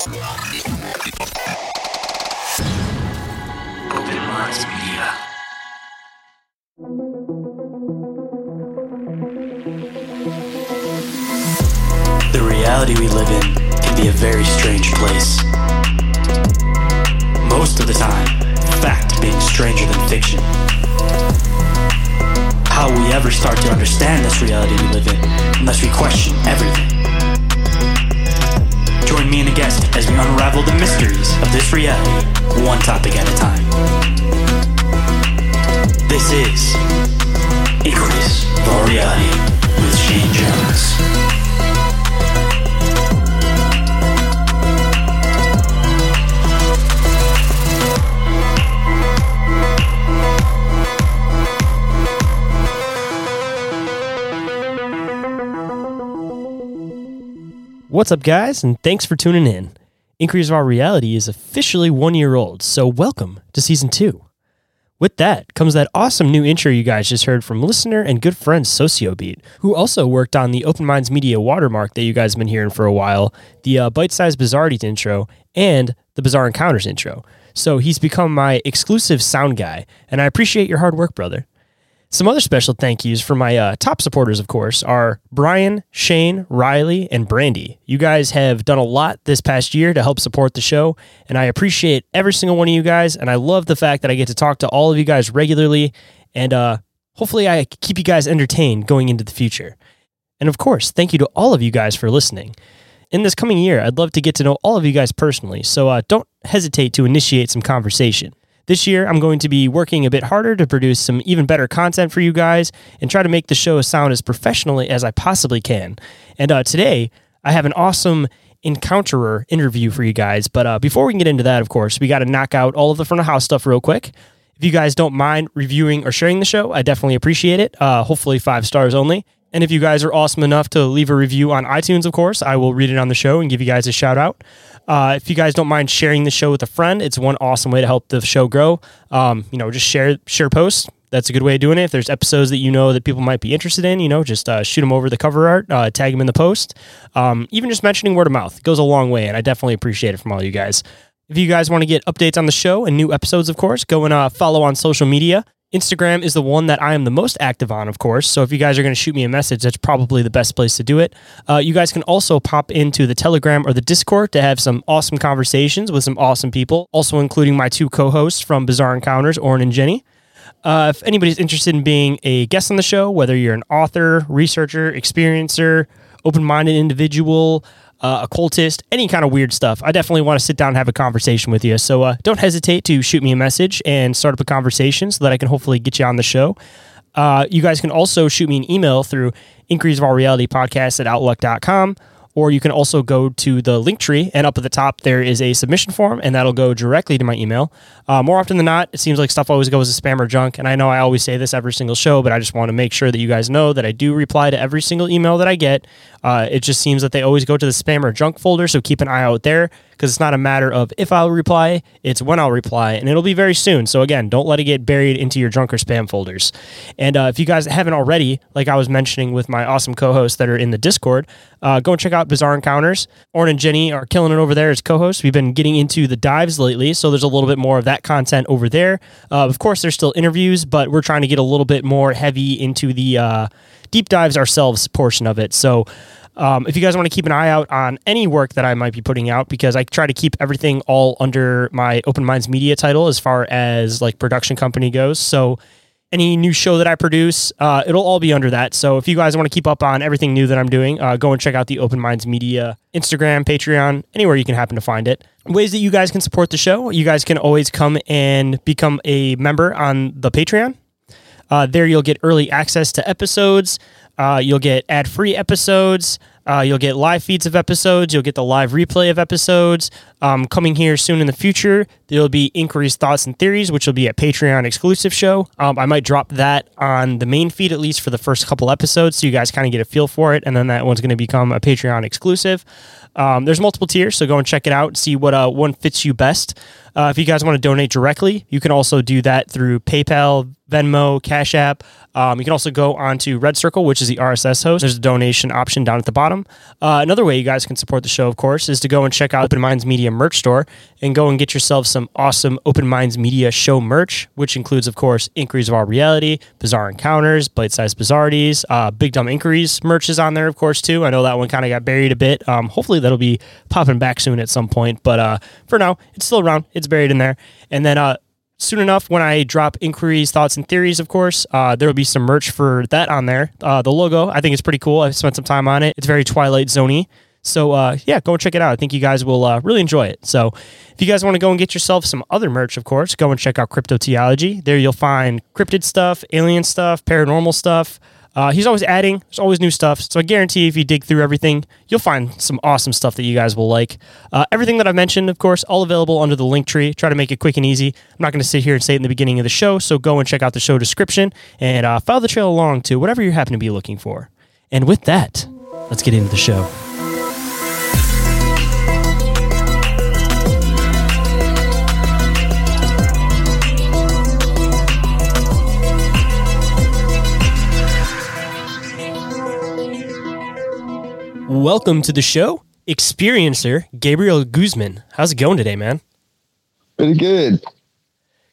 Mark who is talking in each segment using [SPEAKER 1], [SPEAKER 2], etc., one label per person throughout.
[SPEAKER 1] The reality we live in can be a very strange place. Most of the time, fact being stranger than fiction. How we ever start to understand this reality we live in unless we question everything? Join me and a guest as we unravel the mysteries of this reality, one topic at a time. This is Inquiries of Reality with Shayn Jones.
[SPEAKER 2] What's up, guys, and thanks for tuning in. Inquiries of Our Reality is officially one year old, so welcome to season two. With that comes that awesome new intro you guys just heard from listener and good friend Socio-Beat, who also worked on the Open Minds Media watermark that you guys have been hearing for a while, the uh, Bite Size Bizarrities intro, and the Bizarre Encounters intro. So he's become my exclusive sound guy, and I appreciate your hard work, brother. Some other special thank yous for my uh, top supporters, of course, are Brian, Shane, Riley, and Brandy. You guys have done a lot this past year to help support the show, and I appreciate every single one of you guys. And I love the fact that I get to talk to all of you guys regularly, and uh, hopefully, I keep you guys entertained going into the future. And of course, thank you to all of you guys for listening. In this coming year, I'd love to get to know all of you guys personally, so uh, don't hesitate to initiate some conversation. This year, I'm going to be working a bit harder to produce some even better content for you guys and try to make the show sound as professionally as I possibly can. And uh, today, I have an awesome encounterer interview for you guys. But uh, before we can get into that, of course, we got to knock out all of the front of house stuff real quick. If you guys don't mind reviewing or sharing the show, I definitely appreciate it. Uh, hopefully, five stars only. And if you guys are awesome enough to leave a review on iTunes, of course, I will read it on the show and give you guys a shout out. Uh, if you guys don't mind sharing the show with a friend, it's one awesome way to help the show grow. Um, you know, just share share posts. That's a good way of doing it. If there's episodes that you know that people might be interested in, you know, just uh, shoot them over the cover art, uh, tag them in the post. Um, even just mentioning word of mouth goes a long way, and I definitely appreciate it from all you guys. If you guys want to get updates on the show and new episodes, of course, go and uh, follow on social media. Instagram is the one that I am the most active on, of course. So if you guys are going to shoot me a message, that's probably the best place to do it. Uh, you guys can also pop into the Telegram or the Discord to have some awesome conversations with some awesome people, also including my two co hosts from Bizarre Encounters, Orin and Jennie. Uh, if anybody's interested in being a guest on the show, whether you're an author, researcher, experiencer, open minded individual, uh, occultist, any kind of weird stuff, I definitely want to sit down and have a conversation with you. So uh, don't hesitate to shoot me a message and start up a conversation so that I can hopefully get you on the show. Uh, you guys can also shoot me an email through inquiries of our reality podcast at outlook.com or you can also go to the link tree and up at the top there is a submission form and that'll go directly to my email. Uh, more often than not it seems like stuff always goes to spam or junk and i know i always say this every single show but i just want to make sure that you guys know that i do reply to every single email that i get. Uh, it just seems that they always go to the spam or junk folder so keep an eye out there because it's not a matter of if i'll reply it's when i'll reply and it'll be very soon. So again don't let it get buried into your junk or spam folders. And uh, if you guys haven't already like i was mentioning with my awesome co-hosts that are in the discord uh, go and check out bizarre encounters. Orin and Jennie are killing it over there as co-hosts. We've been getting into the dives lately so there's a little bit more of that content over there. Uh, of course there's still interviews but we're trying to get a little bit more heavy into the uh, deep dives ourselves portion of it. So um, if you guys want to keep an eye out on any work that I might be putting out, because I try to keep everything all under my Open Minds Media title as far as like production company goes. So any new show that I produce, uh, it'll all be under that. So if you guys want to keep up on everything new that I'm doing, uh, go and check out the Open Minds Media Instagram, Patreon, anywhere you can happen to find it. Ways that you guys can support the show, you guys can always come and become a member on the Patreon. Uh, there you'll get early access to episodes. Uh, you'll get ad free episodes. Uh, you'll get live feeds of episodes. You'll get the live replay of episodes. Um, coming here soon in the future, there'll be inquiries, thoughts, and theories, which will be a Patreon exclusive show. Um, I might drop that on the main feed at least for the first couple episodes, so you guys kind of get a feel for it, and then that one's going to become a Patreon exclusive. Um, there's multiple tiers, so go and check it out. See what uh, one fits you best. Uh, if you guys want to donate directly, you can also do that through PayPal, Venmo, Cash App. Um, you can also go onto Red Circle, which is the RSS host. There's a donation option down at the bottom. Uh, another way you guys can support the show, of course, is to go and check out Open Minds Media merch store and go and get yourself some awesome Open Minds Media show merch, which includes, of course, Inquiries of Our Reality, Bizarre Encounters, Bite Size Bizarrities, uh, Big Dumb Inquiries merch is on there, of course, too. I know that one kind of got buried a bit. Um, hopefully, that'll be popping back soon at some point. But uh, for now, it's still around. It's buried in there. And then uh, soon enough, when I drop inquiries, thoughts, and theories, of course, uh, there will be some merch for that on there. Uh, the logo, I think, is pretty cool. I've spent some time on it. It's very Twilight Zoney. So uh, yeah, go and check it out. I think you guys will uh, really enjoy it. So if you guys want to go and get yourself some other merch, of course, go and check out Cryptoteeology. There you'll find cryptid stuff, alien stuff, paranormal stuff. Uh, he's always adding. There's always new stuff. So I guarantee if you dig through everything, you'll find some awesome stuff that you guys will like. Uh, everything that I've mentioned, of course, all available under the link tree. Try to make it quick and easy. I'm not going to sit here and say it in the beginning of the show. So go and check out the show description and uh, follow the trail along to whatever you happen to be looking for. And with that, let's get into the show. Welcome to the show, experiencer Gabriel Guzman. How's it going today, man?
[SPEAKER 3] Pretty good.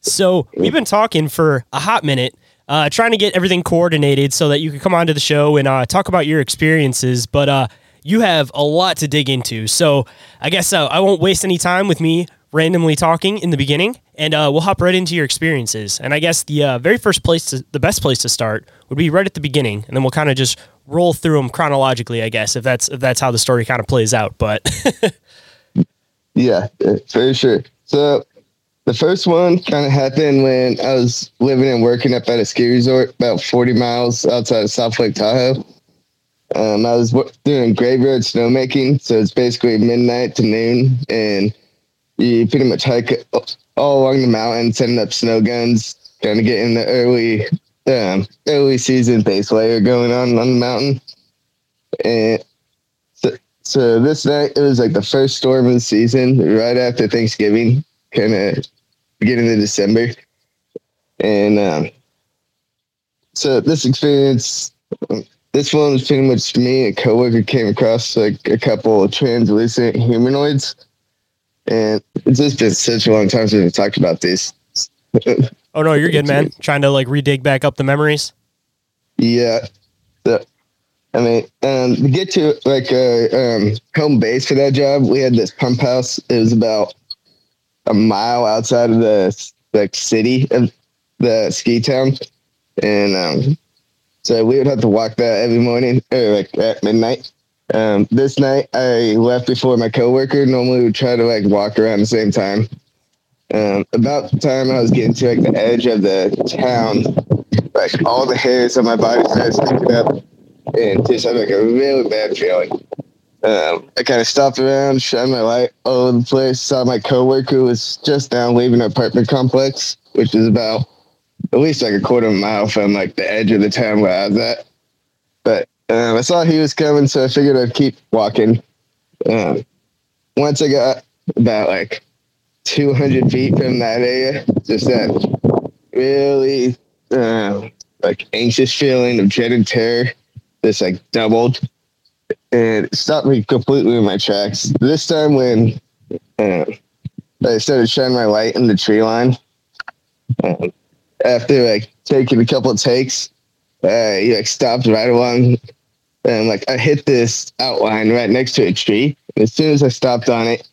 [SPEAKER 2] So we've been talking for a hot minute, uh, trying to get everything coordinated so that you can come onto the show and uh, talk about your experiences. But uh, you have a lot to dig into, so I guess uh, I won't waste any time with me randomly talking in the beginning, and uh, we'll hop right into your experiences. And I guess the uh, very first place, to, the best place to start, would be right at the beginning, and then we'll kind of just roll through them chronologically, I guess, if that's if that's how the story kind of plays out. But
[SPEAKER 3] Yeah, for sure. So the first one kind of happened when I was living and working up at a ski resort about 40 miles outside of South Lake Tahoe. Um, I was doing graveyard snowmaking, so it's basically midnight to noon, and you pretty much hike all along the mountain, setting up snow guns, trying to get in the early um, early season base layer going on on the mountain. And so, so this night it was like the first storm of the season, right after Thanksgiving, kind of beginning of December, and um, so this experience. This one was pretty much me. A coworker came across like a couple of translucent humanoids, and it's just been such a long time since we talked about this.
[SPEAKER 2] oh no, you're good, man. Trying to like redig back up the memories.
[SPEAKER 3] Yeah. So, I mean, um, to get to like a um, home base for that job, we had this pump house. It was about a mile outside of the like city of the ski town, and um, so we would have to walk that every morning or like at midnight. Um, this night I left before my coworker. Normally we would try to like walk around the same time. Um, about the time I was getting to like the edge of the town, like all the hairs on my body started sticking up, and just had like a really bad feeling. Um, I kind of stopped around, shined my light all over the place. Saw my coworker was just now leaving an apartment complex, which is about at least like a quarter of a mile from like the edge of the town where I was at. But um, I saw he was coming, so I figured I'd keep walking. Um, once I got about like 200 feet from that area, just that really uh, like anxious feeling of dread and terror just like doubled and stopped me completely in my tracks. This time when uh, I started shining my light in the tree line, um, after like taking a couple of takes, uh, he like stopped right along and like I hit this outline right next to a tree. And as soon as I stopped on it,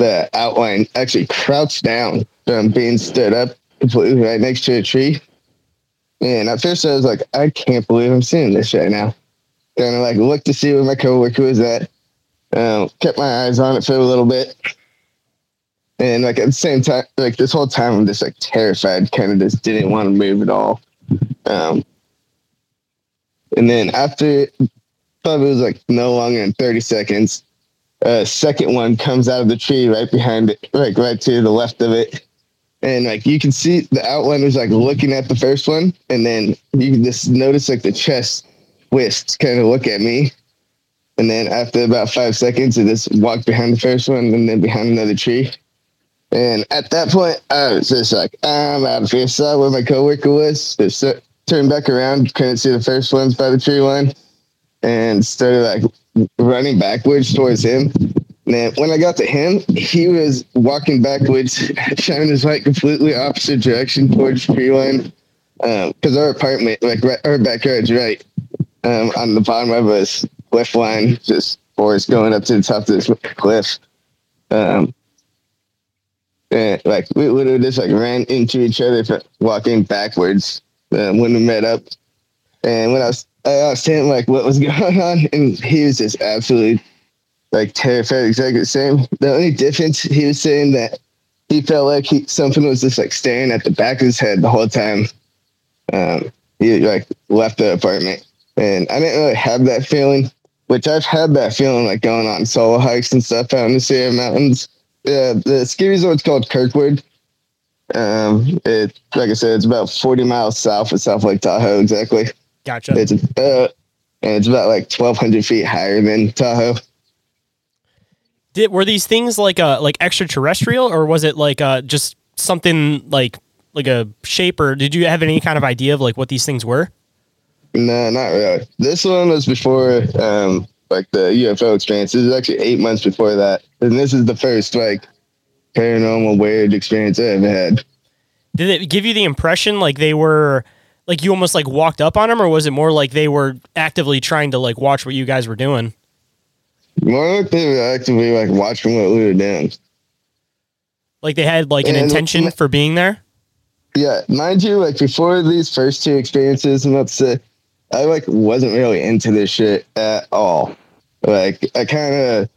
[SPEAKER 3] the outline actually crouched down from being stood up completely right next to a tree. And at first I was like, I can't believe I'm seeing this right now. Kind of like looked to see where my coworker was at. Um, kept my eyes on it for a little bit. And like at the same time, like this whole time I'm just like terrified, kind of just didn't want to move at all. Um, and then after probably was like no longer than 30 seconds. Uh, second one comes out of the tree right behind it, like right to the left of it. And like you can see the outliners like looking at the first one, and then you can just notice like the chest twists kind of look at me. And then after about five seconds, it just walked behind the first one and then behind another tree. And at that point, I was just like, I'm out of here. Saw where my coworker was. Just uh, turned back around, couldn't see the first ones by the tree line, and started like running backwards towards him. And then when I got to him, he was walking backwards, shining his light completely opposite direction towards tree line. Because our apartment, like our backyard's right um, on the bottom of a cliff line, just forest going up to the top of this cliff. Um, and like we literally just like ran into each other, for walking backwards um, when we met up. And when I was, I asked him like what was going on, and he was just absolutely like terrified, exactly the same. The only difference, he was saying that he felt like he, something was just like staring at the back of his head the whole time. Um, he like left the apartment, and I didn't really have that feeling. Which I've had that feeling like going on solo hikes and stuff out in the Sierra Mountains. Yeah, the ski resort's called Kirkwood. Um, it like I said, it's about forty miles south of South Lake Tahoe. Exactly.
[SPEAKER 2] Gotcha.
[SPEAKER 3] It's uh, and it's about like twelve hundred feet higher than Tahoe.
[SPEAKER 2] Did were these things like uh like extraterrestrial or was it like uh just something like like a shape or did you have any kind of idea of like what these things were?
[SPEAKER 3] No, not really. This one was before um like the UFO experience. This is actually eight months before that, and this is the first like paranormal weird experience I ever had.
[SPEAKER 2] Did it give you the impression like they were like you almost like walked up on them or was it more like they were actively trying to like watch what you guys were doing?
[SPEAKER 3] More like they were actively like watching what we were doing.
[SPEAKER 2] Like they had like an
[SPEAKER 3] And-
[SPEAKER 2] intention for being there?
[SPEAKER 3] Yeah, mind you, like before these first two experiences, about say, I like wasn't really into this shit at all. Like I kind of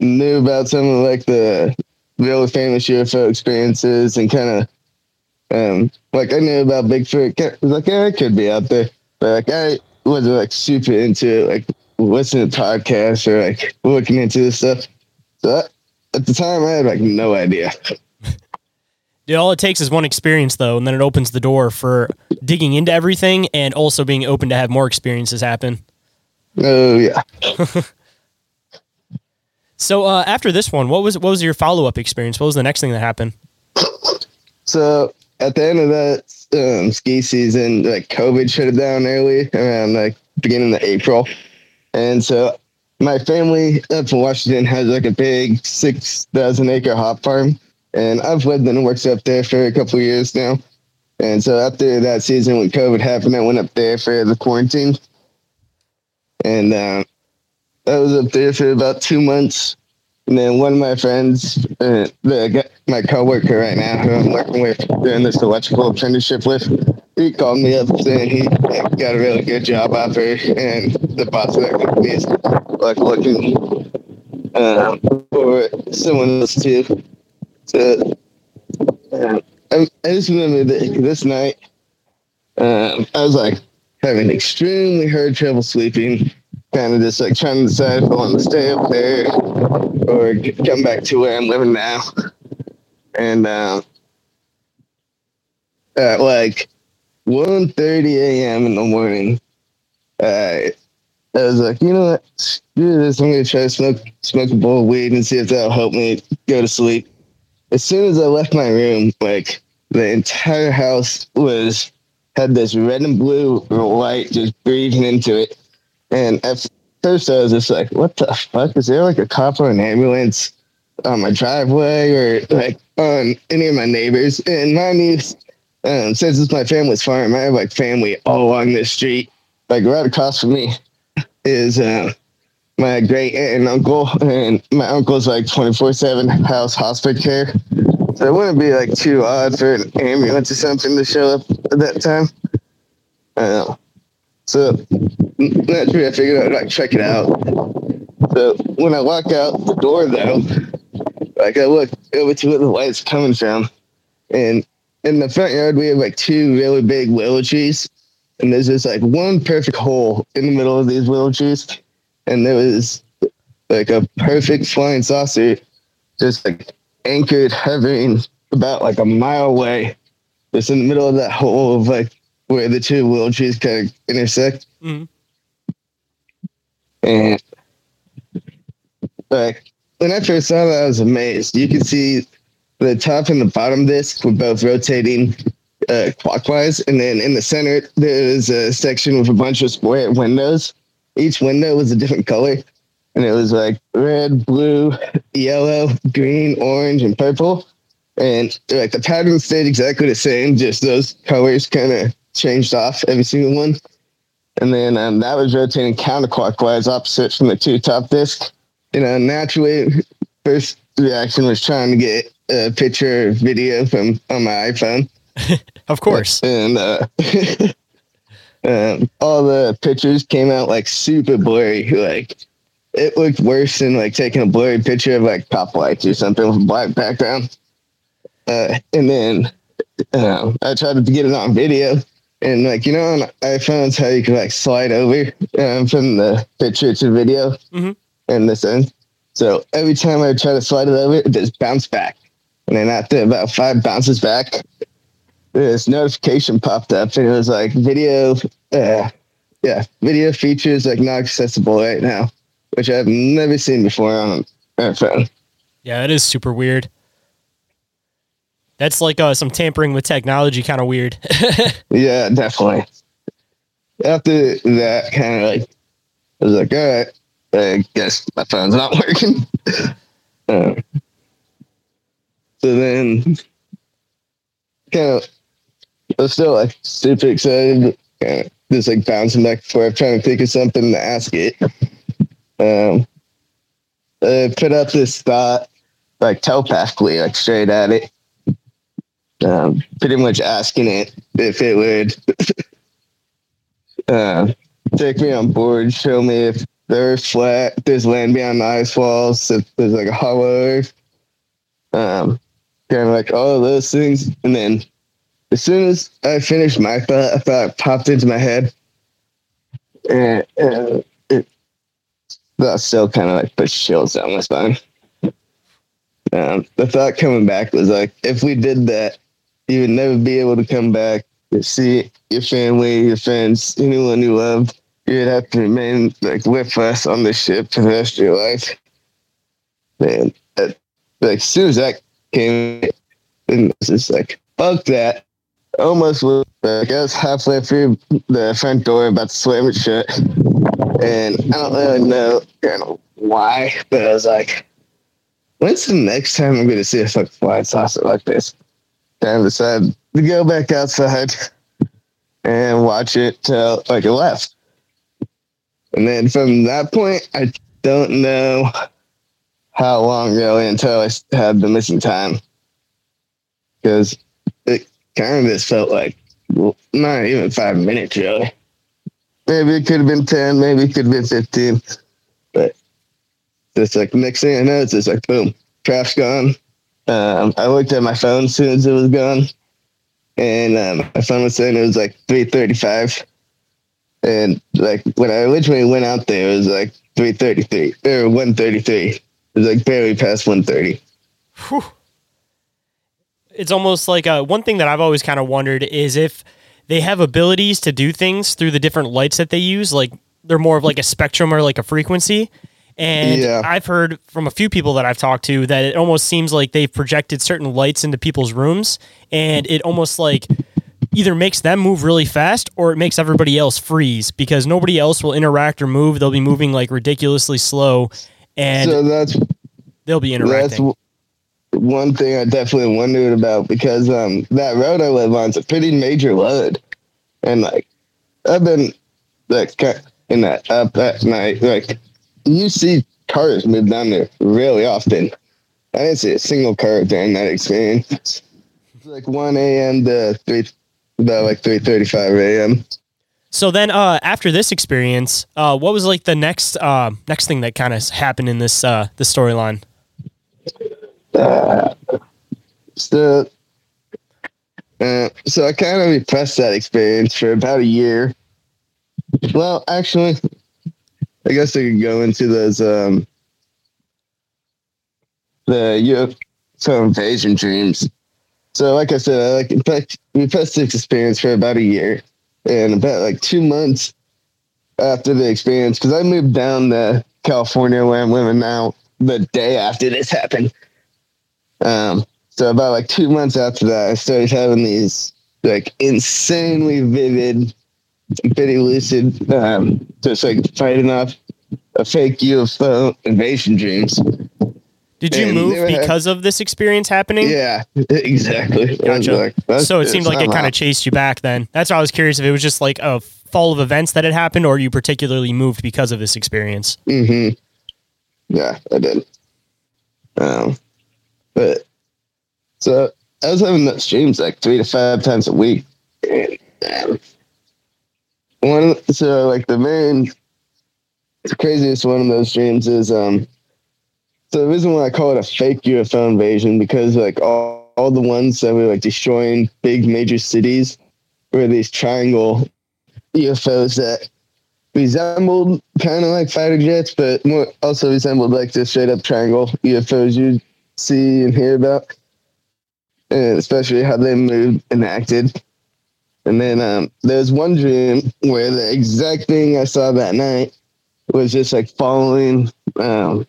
[SPEAKER 3] knew about some of like the really famous UFO experiences and kind of um like I knew about Bigfoot. Ca- was like yeah, it could be out there, but like I wasn't like super into it, like listening to podcasts or like looking into this stuff. So I, at the time, I had like no idea.
[SPEAKER 2] Yeah, all it takes is one experience though, and then it opens the door for digging into everything and also being open to have more experiences happen.
[SPEAKER 3] Oh yeah.
[SPEAKER 2] So uh, after this one, what was what was your follow up experience? What was the next thing that happened?
[SPEAKER 3] So at the end of that um, ski season, like COVID shut it down early around like beginning of April, and so my family up in Washington has like a big six thousand acre hop farm, and I've lived and worked up there for a couple years now. And so after that season, when COVID happened, I went up there for the quarantine, and uh, I was up there for about two months. And then one of my friends, uh, the my coworker right now, who I'm working with doing this electrical apprenticeship with, he called me up saying he got a really good job offer, and the boss of that company is like looking um, for someone else too. So uh, I, I just remember that this night, um, I was like having extremely hard trouble sleeping, kind of just like trying to decide if I want to stay up there or come back to where I'm living now. And uh, at like 1.30 a.m. in the morning, I was like, you know what? Screw this. I'm to try to smoke, smoke a bowl of weed and see if that'll help me go to sleep. As soon as I left my room, like the entire house was had this red and blue light just breathing into it. And at first I was just like, what the fuck? Is there like a cop or an ambulance on my driveway or like on any of my neighbors? And my you, um, since it's my family's farm, I have like family all along this street. Like right across from me is uh, my great aunt and uncle, and my uncle's like 24 7 house hospice care. So it wouldn't be like too odd for an ambulance or something to show up at that time. Uh, so naturally, I figured I'd like check it out. So when I walk out the door, though, like I look over to where the light's coming from, and in the front yard we have like two really big willow trees, and there's this like one perfect hole in the middle of these willow trees, and there was like a perfect flying saucer, just like anchored, hovering about like a mile away, just in the middle of that hole of like where the two willow trees kind of intersect.
[SPEAKER 2] Mhm.
[SPEAKER 3] And like when I first saw that, I was amazed. You could see the top and the bottom disc were both rotating uh, clockwise, and then in the center there is a section with a bunch of square windows. Each window was a different color, and it was like red, blue, yellow, green, orange, and purple. And like the pattern stayed exactly the same, just those colors kind of changed off every single one. And then um, that was rotating counterclockwise, opposite from the two top discs. You know, naturally, first reaction was trying to get a picture or video from on my iPhone.
[SPEAKER 2] Of course.
[SPEAKER 3] And uh, um, all the pictures came out like super blurry. Like it looked worse than like taking a blurry picture of like pop lights or something with a black background. Uh, and then uh, I tried to get it on video. And like you know, on iPhones, how you can like slide over um, from the picture to video
[SPEAKER 2] Mhm.
[SPEAKER 3] in this end. So every time I try to slide it over, it just bounced back. And then after about five bounces back, this notification popped up and it was like video uh yeah video features like not accessible right now which i've never seen before on a phone
[SPEAKER 2] Yeah, that is super weird. That's like uh, some tampering with technology kind of weird.
[SPEAKER 3] yeah definitely. After that kind of like i was like all right i guess my phone's not working. Uh, so then kind of I was still like super excited of just like bouncing back and forth trying to think of something to ask it. Um I put up this thought like telepathically like straight at it um pretty much asking it if it would uh, take me on board, show me if the Earth's flat, there's land beyond the ice walls, if there's like a hollow Earth, um, kind of like all of those things. And then as soon as I finished my thought, a thought popped into my head, and uh, it that still kind of like pushed chills down my spine. Um, the thought coming back was like, if we did that, you would never be able to come back to see your family, your friends, anyone you loved. You'd have to remain like with us on the ship for the rest of your life. Man, that, like as soon as that came, and it's just like fuck that. Almost was like I was halfway through the front door, about to slam it shut, and I don't really know kind of why, but I was like, when's the next time I'm to see a fucking flying saucer like this? Of decided to go back outside and watch it till like it left. And then from that point, I don't know how long really until I had the missing time. Because it kind of just felt like not even five minutes really. Maybe it could have been 10, maybe it could have been 15. But it's like next thing it's just like boom, craft's gone. Um, I looked at my phone as soon as it was gone and um, my phone was saying it was like 335 and like when i originally went out there it was like 333 or 133 it was like barely past 130
[SPEAKER 2] It's almost like uh, one thing that I've always kind of wondered is if they have abilities to do things through the different lights that they use. Like they're more of like a spectrum or like a frequency. And
[SPEAKER 3] Yeah.
[SPEAKER 2] I've heard from a few people that I've talked to that it almost seems like they've projected certain lights into people's rooms, and it almost like either makes them move really fast or it makes everybody else freeze because nobody else will interact or move. They'll be moving like ridiculously slow, and
[SPEAKER 3] so that's
[SPEAKER 2] they'll be
[SPEAKER 3] that's
[SPEAKER 2] interacting.
[SPEAKER 3] w- one thing i definitely wondered about because um that road i live on is a pretty major load and like i've been like in that up at night like you see cars move down there really often i didn't see a single car during that experience it's like 1 a.m to 3 about like 3.35 a.m
[SPEAKER 2] So then, uh, after this experience, uh, what was like the next uh, next thing that kind of happened in this uh, this storyline?
[SPEAKER 3] So Uh, so I kind of repressed that experience for about a year. Well, actually, I guess I could go into those um, the UFO invasion dreams. So, like I said, I like in fact we repressed this experience for about a year, and about like two months after the experience, because I moved down to California where I'm living now the day after this happened. Um, so about like two months after that, I started having these like insanely vivid, pretty lucid, um, just like fighting off a fake UFO invasion dreams.
[SPEAKER 2] Did you
[SPEAKER 3] And
[SPEAKER 2] move because of this experience happening?
[SPEAKER 3] Yeah, exactly.
[SPEAKER 2] Gotcha.
[SPEAKER 3] like,
[SPEAKER 2] so it seemed like it kind of chased you back then. That's why I was curious if it was just like a fall of events that had happened or you particularly moved because of this experience.
[SPEAKER 3] Mm-hmm. Yeah, I did. Um, but so I was having those streams like three to five times a week. And, um, one so like the main the craziest one of those dreams is um so the reason why I call it a fake UFO invasion because like all, all the ones that were like destroying big major cities were these triangle UFOs that resembled kind of like fighter jets, but more also resembled like the straight up triangle UFOs you see and hear about, and especially how they moved and acted. And then um, there's one dream where the exact thing I saw that night was just like following, um,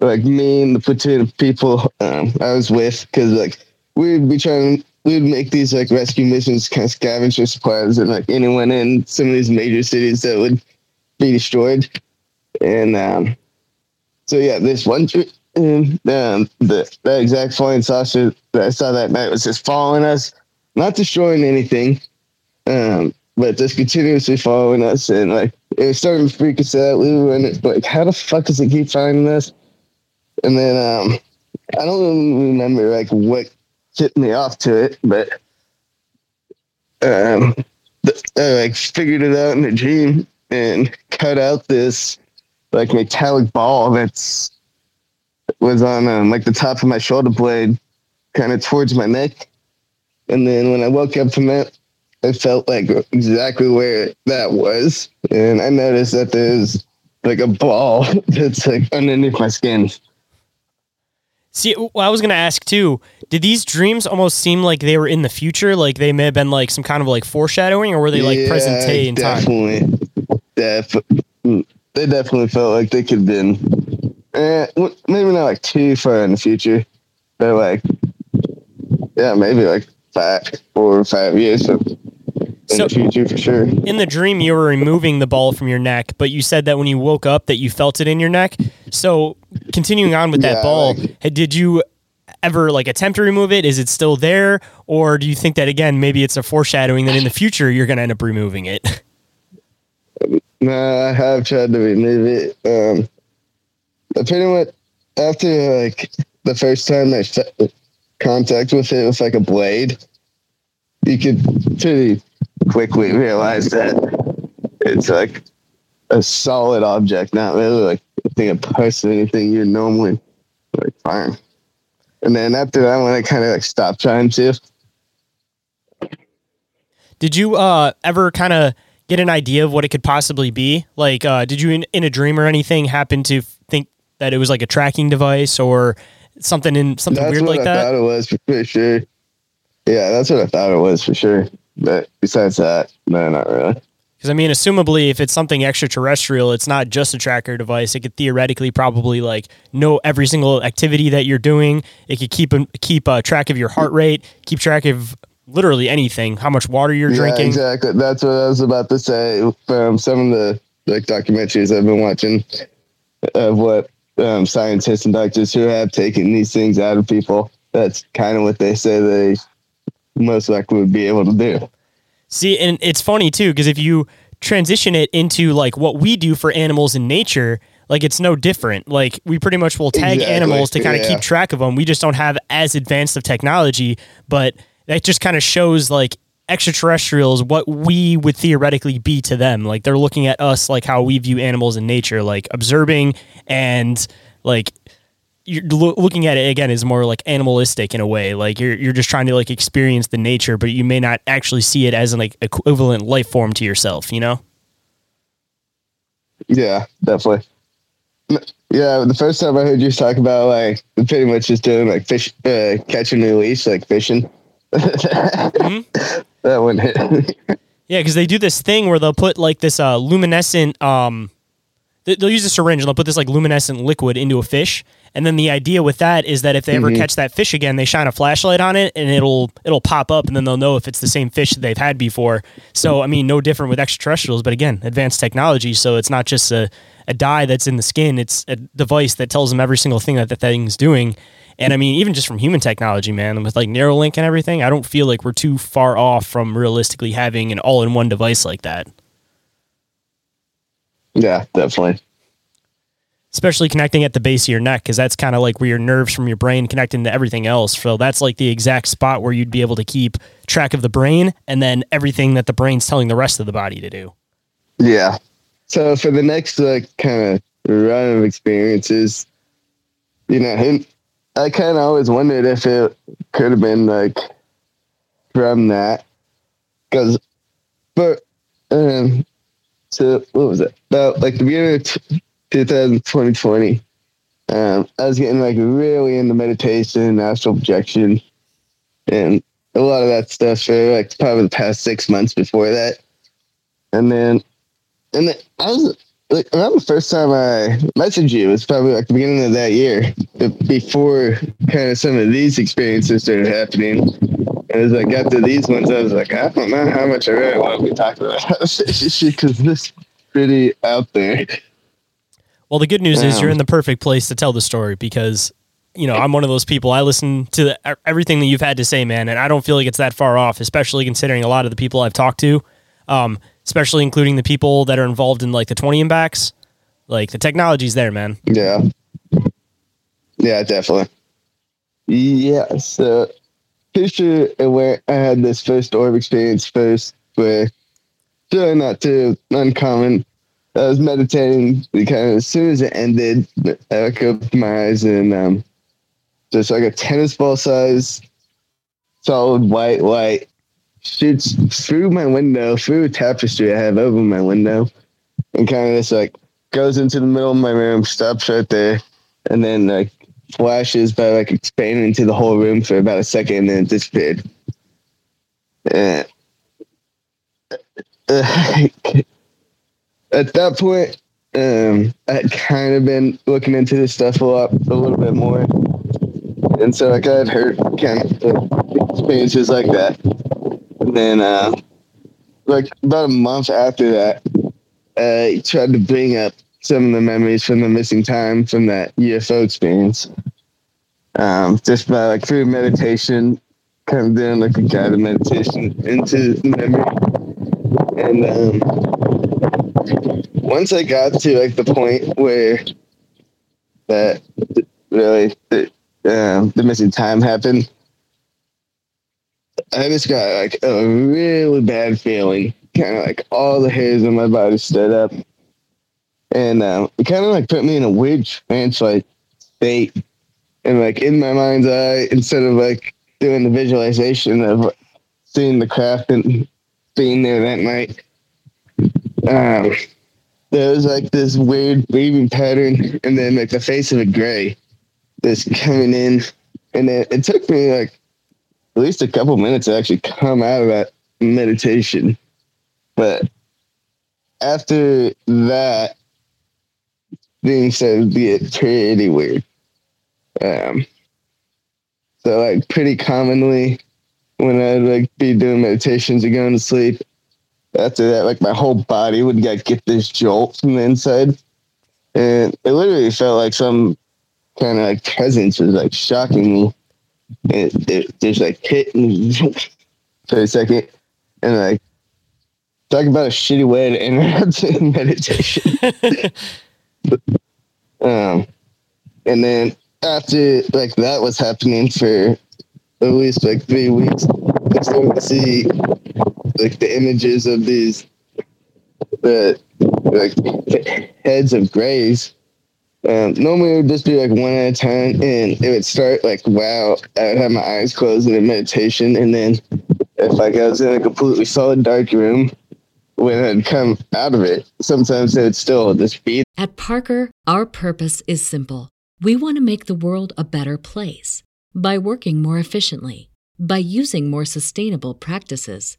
[SPEAKER 3] like me and the platoon of people um, I was with, because like we'd be trying, we'd make these like rescue missions, kind of scavenger supplies, and like anyone in some of these major cities that would be destroyed. And um, so yeah, this one dream. um, the that exact flying saucer that I saw that night was just following us, not destroying anything, um, but just continuously following us, and like it was starting to freak us out. We were in it, like, how the fuck does it keep finding us? And then um, I don't remember like what tipped me off to it, but um, I like figured it out in a dream and cut out this like metallic ball that's was on um, like the top of my shoulder blade, kind of towards my neck. And then when I woke up from that, I felt like exactly where that was, and I noticed that there's like a ball that's like underneath my skin.
[SPEAKER 2] See, well, I was going to ask too, did these dreams almost seem like they were in the future? Like they may have been like some kind of like foreshadowing or were they like present day in time?
[SPEAKER 3] definitely, Def- they definitely felt like they could have been, eh, maybe not like too far in the future, but like, yeah, maybe like five, four or five years in
[SPEAKER 2] So-
[SPEAKER 3] future for sure.
[SPEAKER 2] In the dream, you were removing the ball from your neck, but you said that when you woke up that you felt it in your neck. So continuing on with that
[SPEAKER 3] Yeah,
[SPEAKER 2] ball,
[SPEAKER 3] like-
[SPEAKER 2] did you ever like attempt to remove it? Is it still there? Or do you think that again, maybe it's a foreshadowing that in the future you're going to end up removing it?
[SPEAKER 3] No, I have tried to remove it. Um, pretty much after like the first time I contact with it with like a blade, you could pretty quickly realize that it's like a solid object, not really like a thing of pus or anything you normally like find. And then after that one, I kind of like stopped trying to.
[SPEAKER 2] Did you uh, ever kind of get an idea of what it could possibly be? Like, uh, did you in, in a dream or anything happen to think that it was like a tracking device or something in something
[SPEAKER 3] That's
[SPEAKER 2] weird like
[SPEAKER 3] I
[SPEAKER 2] that?
[SPEAKER 3] thought it was for sure. Yeah, that's what I thought it was for sure. But besides that, no, not really.
[SPEAKER 2] Because I mean, assumably, if it's something extraterrestrial, it's not just a tracker device. It could theoretically probably like know every single activity that you're doing. It could keep keep uh, track of your heart rate, keep track of literally anything, how much water you're
[SPEAKER 3] Yeah,
[SPEAKER 2] drinking.
[SPEAKER 3] exactly. That's what I was about to say. From some of the like documentaries I've been watching of what um, scientists and doctors who have taken these things out of people. That's kind of what they say they most likely would be able to do.
[SPEAKER 2] See, and it's funny too because if you transition it into like what we do for animals in nature, like it's no different. Like we pretty much will tag
[SPEAKER 3] Exactly,
[SPEAKER 2] animals to kind of
[SPEAKER 3] yeah.
[SPEAKER 2] keep track of them. We just don't have as advanced of technology, but that just kind of shows like extraterrestrials what we would theoretically be to them. Like they're looking at us like how we view animals in nature, like observing and like you're lo- looking at it again is more like animalistic in a way. Like you're you're just trying to like experience the nature, but you may not actually see it as an like equivalent life form to yourself. You know?
[SPEAKER 3] Yeah, definitely. Yeah, the first time I heard you talk about like pretty much just doing like fish, uh, catch and release, like fishing.
[SPEAKER 2] Mhm.
[SPEAKER 3] That one hit.
[SPEAKER 2] Yeah, because they do this thing where they'll put like this uh, luminescent. Um, they'll use a syringe and they'll put this like luminescent liquid into a fish, and then the idea with that is that if they ever
[SPEAKER 3] Mhm.
[SPEAKER 2] catch that fish again, they shine a flashlight on it and it'll it'll pop up, and then they'll know if it's the same fish that they've had before. So I mean, no different with extraterrestrials, but again, advanced technology. So it's not just a a dye that's in the skin; it's a device that tells them every single thing that the thing's doing. And I mean, even just from human technology, man, with like Neuralink and everything, I don't feel like we're too far off from realistically having an all-in-one device like that.
[SPEAKER 3] yeah, definitely.
[SPEAKER 2] Especially connecting at the base of your neck because that's kind of like where your nerves from your brain connecting to everything else. So that's like the exact spot where you'd be able to keep track of the brain and then everything that the brain's telling the rest of the body to do.
[SPEAKER 3] Yeah. So for the next like kind of run of experiences, you know, I kind of always wondered if it could have been like from that, because, but, um, so what was it? About like the beginning of t- 2020? Um, I was getting like really into meditation, astral projection, and a lot of that stuff for like probably the past six months before that, and then and then I was like around the first time I messaged you it was probably like the beginning of that year, before kind of some of these experiences started happening. And as I got to these ones, I was like, I don't know how much I really want to be talking about because this is pretty out there.
[SPEAKER 2] Well the good news is you're in the perfect place to tell the story because you know i'm one of those people i listen to the, everything that you've had to say man and i don't feel like it's that far off especially considering a lot of the people i've talked to um, especially including the people that are involved in like the 20 and backs like the technology's there man
[SPEAKER 3] Yeah. Yeah, definitely. Yeah, so picture where I had this first orb experience first, where really not too uncommon. I was meditating kind of as soon as it ended, I opened my eyes and um, just like a tennis ball size solid white light shoots through my window, through a tapestry I have over my window, and kind of just like goes into the middle of my room, stops right there, and then like flashes by like expanding into the whole room for about a second and then it disappeared. And uh, at that point, um, I kind of been looking into this stuff a lot, a little bit more, and so like I had heard kind of experiences like that. And then, uh, like about a month after that, I tried to bring up some of the memories from the missing time from that UFO experience. Um, just by like through meditation, kind of doing like a guided meditation into memory. And um, once I got to like the point where that really the, um, the missing time happened, I just got like a really bad feeling. Kind of like all the hairs on my body stood up and um, it kind of like put me in a weird trance like state and like in my mind's eye instead of like doing the visualization of seeing the craft and being there that night um there was like this weird weaving pattern and then like the face of a gray that's coming in and it took me like at least a couple minutes to actually come out of that meditation but after that things started to get pretty weird. Um, so like pretty commonly when I'd like be doing meditations and going to sleep, after that, like my whole body would get, get this jolt from the inside. And it literally felt like some kind of like presence was like shocking me. And it, it just like hit me for a second. And like, talk about a shitty way to interrupt meditation. Um, and then after like that was happening for at least like three weeks, I started to see like the images of these the like heads of grays Um, normally it would just be like one at a time, and it would start like wow. I would have my eyes closed in meditation, and then if like I was in a completely solid dark room, when I'd come out of it, sometimes it would still just be
[SPEAKER 4] At Parker, our purpose is simple. We want to make the world a better place by working more efficiently, by using more sustainable practices,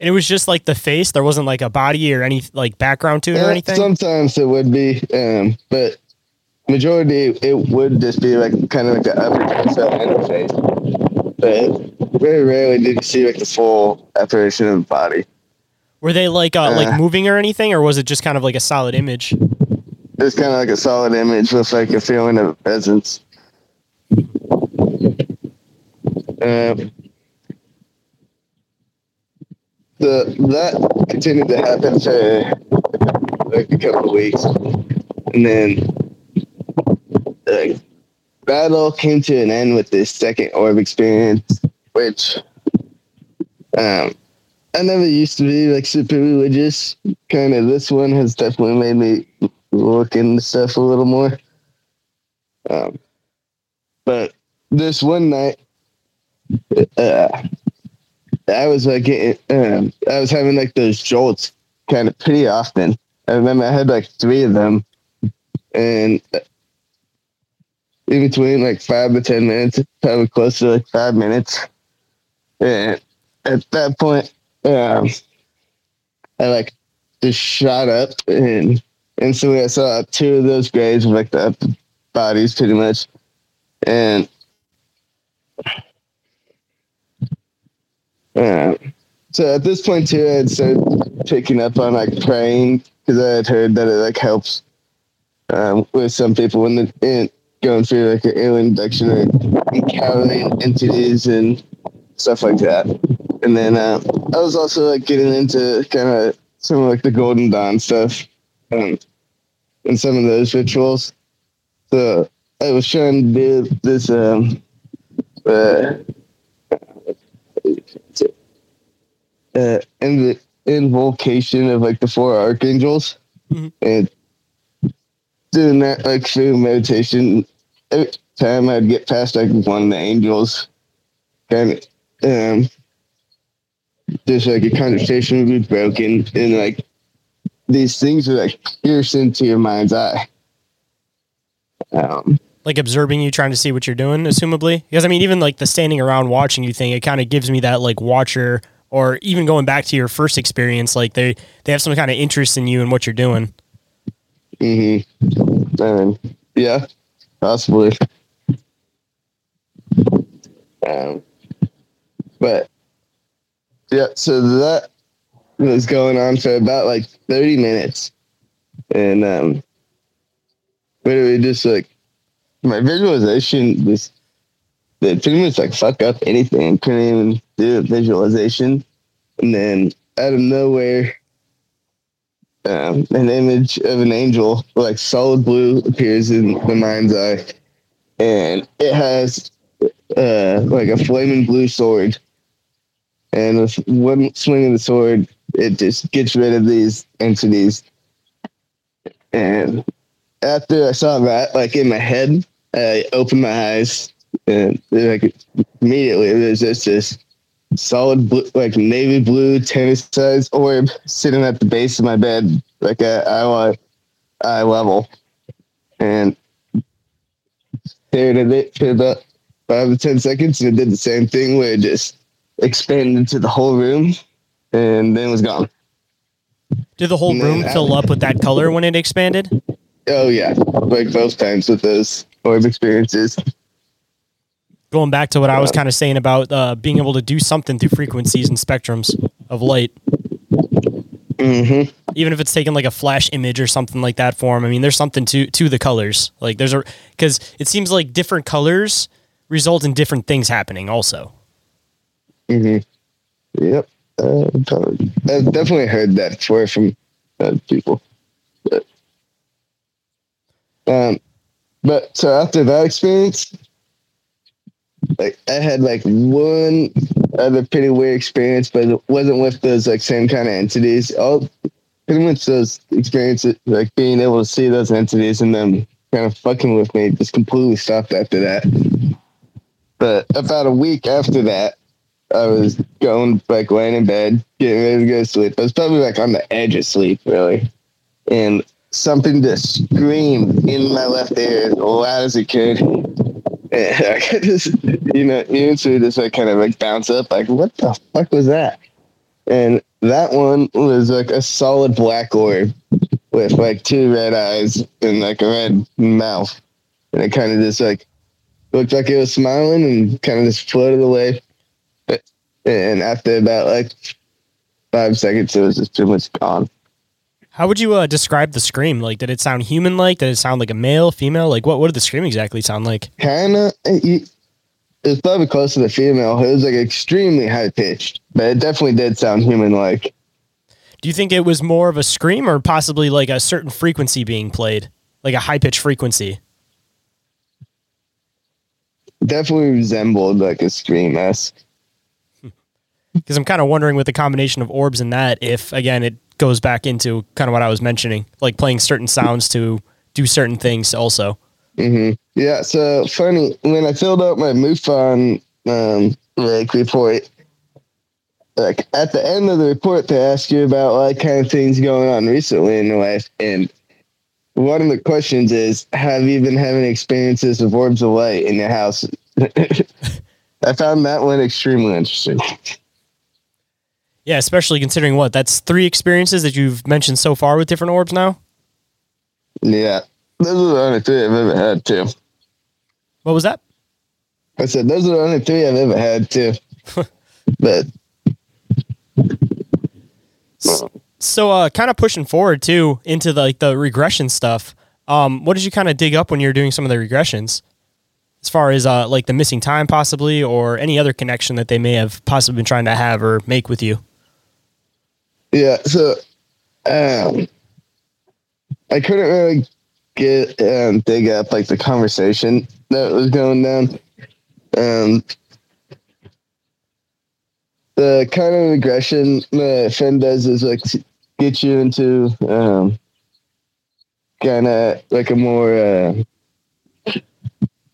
[SPEAKER 2] And it was just like the face. There wasn't like a body or any like background to it or anything.
[SPEAKER 3] Sometimes it would be, um, but majority it would just be like kind of like the upper torso interface. But very rarely did you see like the full apparition of the body.
[SPEAKER 2] Were they like uh,
[SPEAKER 3] Uh.
[SPEAKER 2] like moving or anything, or was it just kind of like a solid image?
[SPEAKER 3] It's kind of like a solid image with like a feeling of presence. Um, the that continued to happen for like a couple of weeks, and then the battle came to an end with this second orb experience, which um, I never used to be like super religious. Kind of this one has definitely made me look into stuff a little more. Um, but this one night, uh, I was like, getting, um, I was having like those jolts kind of pretty often. I remember I had like three of them, and in between like five to ten minutes, probably close to like five minutes. And at that point, um, I like just shot up and instantly I saw two of those graves with like the bodies pretty much. And uh, so at this point too, I had started picking up on like praying because I had heard that it like helps um, with some people when they're in, going through like an alien abduction or encountering entities and stuff like that. And then uh, I was also like getting into kind of some of like the Golden Dawn stuff. Um, in some of those rituals. So I was trying to do this um uh, uh in the invocation of like the four archangels
[SPEAKER 2] Mhm.
[SPEAKER 3] and doing that like through meditation every time I'd get past like one of the angels kind of um just like a conversation would be broken and like these things are like pierce into your mind's eye. Um,
[SPEAKER 2] Like observing you, trying to see what you're doing, assumably. Because I mean, even like the standing around watching you thing, it kind of gives me that like watcher, or even going back to your first experience, like they they have some kind of interest in you and what you're doing.
[SPEAKER 3] And yeah, possibly. Um, but yeah, so that was going on for about like 30 minutes. And um, but literally just like my visualization was it pretty much like fuck up anything. Couldn't even do a visualization. And then out of nowhere, um, an image of an angel, like solid blue, appears in the mind's eye, and it has uh, like a flaming blue sword. And with one swing of the sword, it just gets rid of these entities. And after I saw that, like in my head, I opened my eyes, and like immediately there's just this solid blue, like navy blue tennis size orb sitting at the base of my bed, like at eye, eye level, and stared at it for about five to ten seconds, and it did the same thing where it just expanded to the whole room, and then was gone.
[SPEAKER 2] Did the whole
[SPEAKER 3] Man,
[SPEAKER 2] room
[SPEAKER 3] I-
[SPEAKER 2] fill up with that color when it expanded?
[SPEAKER 3] Oh yeah, like both times with those orb experiences.
[SPEAKER 2] Going back to what I was kind of saying about uh, being able to do something through frequencies and spectrums of light,
[SPEAKER 3] Mm-hmm.
[SPEAKER 2] even if it's taking like a flash image or something like that form. I mean, there's something to to the colors. Like there's a because it seems like different colors result in different things happening. Also,
[SPEAKER 3] Mm-hmm. Yep. Uh, I've definitely heard that before from uh, people. But, um, but so after that experience, like I had like one other pretty weird experience, but it wasn't with those like same kind of entities. All pretty much those experiences, like being able to see those entities and them kind of fucking with me, just completely stopped after that. But about a week after that, I was going like laying in bed, getting ready to go to sleep. I was probably like on the edge of sleep, really, and something just screamed in my left ear as loud as it could. I could just, you know, eventually just like kind of like bounce up, like, what the fuck was that? And that one was like a solid black orb with like two red eyes and like a red mouth. And it kind of just like looked like it was smiling and kind of just floated away. And after about like five seconds, it was just pretty much gone.
[SPEAKER 2] How would you uh, describe the scream? Like, did it sound human like? Did it sound like a male, female? Like, what, what did the scream exactly sound like?
[SPEAKER 3] kind of it, it probably close to the female it was like extremely high pitched but it definitely did sound human like
[SPEAKER 2] Do you think it was more of a scream or possibly like a certain frequency being played? Like a high pitched frequency?
[SPEAKER 3] definitely resembled like a scream esque
[SPEAKER 2] Because I'm kind of wondering with the combination of orbs and that, if again, it goes back into kind of what I was mentioning, like playing certain sounds to do certain things also.
[SPEAKER 3] hmm yeah so funny when i filled out my mufon um like report like at the end of the report they ask you about like kind of things going on recently in your life and one of the questions is have you been having experiences of orbs of light in your house? I found that one extremely interesting
[SPEAKER 2] Yeah, especially considering what that's three experiences that you've mentioned so far with different orbs now.
[SPEAKER 3] Yeah, those are the only three I've ever had too.
[SPEAKER 2] What was that?
[SPEAKER 3] I said those are the only three I've ever had too. but
[SPEAKER 2] So, uh, kind of pushing forward too into the, like the regression stuff. Um, what did you kind of dig up when you were doing some of the regressions, as far as uh, like the missing time possibly, or any other connection that they may have possibly been trying to have or make with you?
[SPEAKER 3] Yeah, so um, I couldn't really get um, dig up like the conversation that was going down. Um, the kind of aggression the friend does is like get you into um, kind of like a more uh,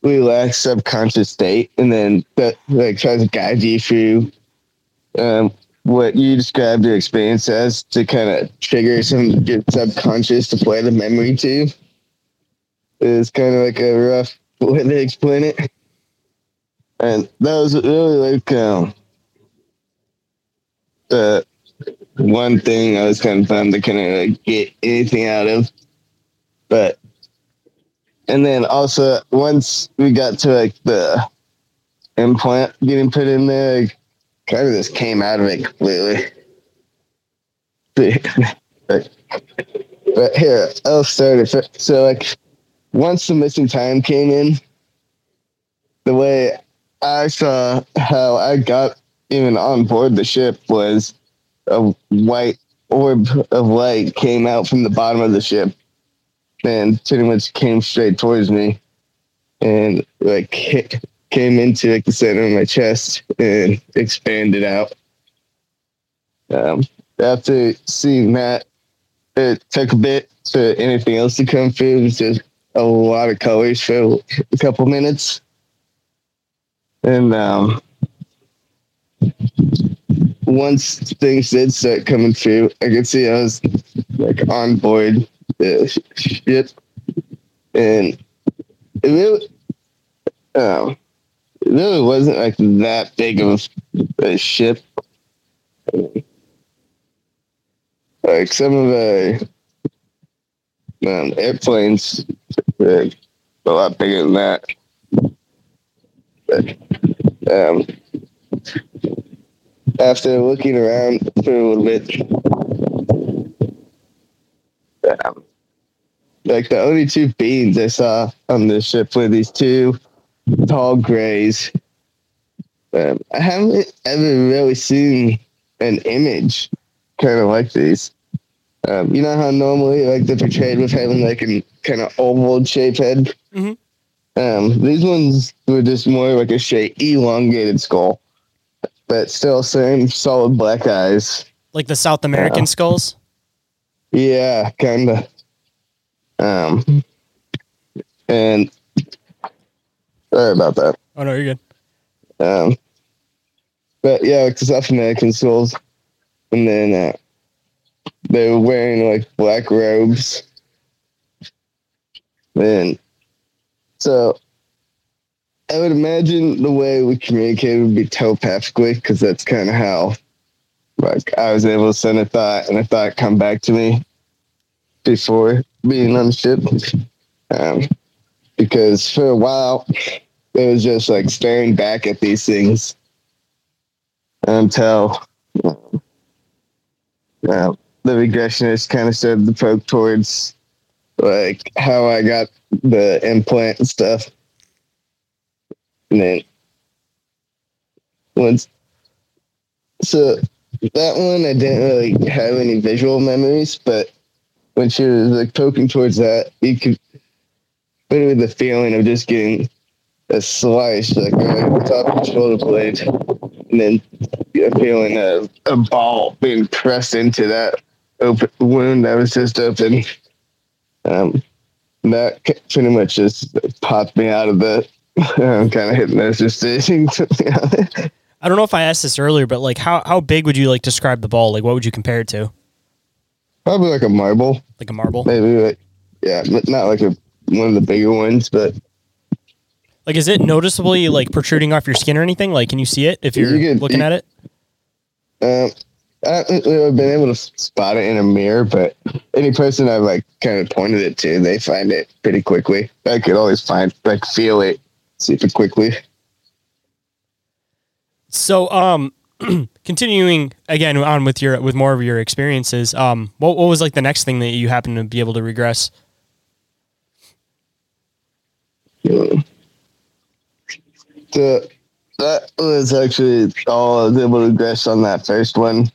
[SPEAKER 3] relaxed subconscious state, and then that like tries to guide you through um, what you described your experience as to kind of trigger some your subconscious to play the memory to. Is kind of like a rough way to explain it, and that was really like um, the one thing I was kind of fun to kind of like get anything out of, but and then also once we got to like the implant getting put in there, like, kind of just came out of it completely. but, but here, I'll start it. So like once the missing time came in, the way I saw how I got even on board the ship was a white orb of light came out from the bottom of the ship and pretty much came straight towards me and like hit, came into like the center of my chest and expanded out. Um, after seeing that, it took a bit for anything else to come through. It was just a lot of colors for a couple minutes. And um, once things did start coming through, I could see I was like on board the ship, and it really, um, it really wasn't like that big of a ship. Like some of the um, airplanes, are a lot bigger than that. But, um, after looking around for a little bit, um, like the only two beings I saw on the ship were these two tall grays. um, I haven't ever really seen an image kind of like these. Um, you know how normally like they're portrayed with having like a kind of oval shaped head.
[SPEAKER 2] Mhm.
[SPEAKER 3] Um, these ones were just more like a shape, elongated skull, but still same solid black eyes.
[SPEAKER 2] Like the South American
[SPEAKER 3] Yeah.
[SPEAKER 2] skulls.
[SPEAKER 3] Yeah, kind of. Um, and sorry about that.
[SPEAKER 2] Oh no, you're good.
[SPEAKER 3] Um, but yeah, like the South American skulls, and then uh, they were wearing like black robes. And so I would imagine the way we communicate would be telepathically, because that's kind of how like I was able to send a thought and a thought come back to me before being on the ship. Um, because for a while it was just like staring back at these things until um, uh, the regressionist kind of started to poke towards like how I got the implant and stuff. And then once, so that one I didn't really have any visual memories, but when she was like poking towards that, you could literally the feeling of just getting a slice like right the top of the shoulder blade, and then you're feeling a, a ball being pressed into that open wound that was just open. Um, that pretty much just popped me out of the um, kind of hypnosis to.
[SPEAKER 2] I don't know if I asked this earlier, but like how how big would you like describe the ball? Like what would you compare it to?
[SPEAKER 3] Probably like a marble,
[SPEAKER 2] Like a marble?
[SPEAKER 3] maybe. Like, yeah, but not like a one of the bigger ones, but
[SPEAKER 2] Like is it noticeably like protruding off your skin or anything? Like can you see it if you're
[SPEAKER 3] You could-
[SPEAKER 2] looking
[SPEAKER 3] you-
[SPEAKER 2] at it?
[SPEAKER 3] Um, I haven't really been able to spot it in a mirror, but any person I've like kind of pointed it to, they find it pretty quickly. I could always find like feel it super quickly.
[SPEAKER 2] So um continuing again on with your with more of your experiences, um what what was like the next thing that you happen to be able to regress?
[SPEAKER 3] So that was actually all I was able to guess on that first one.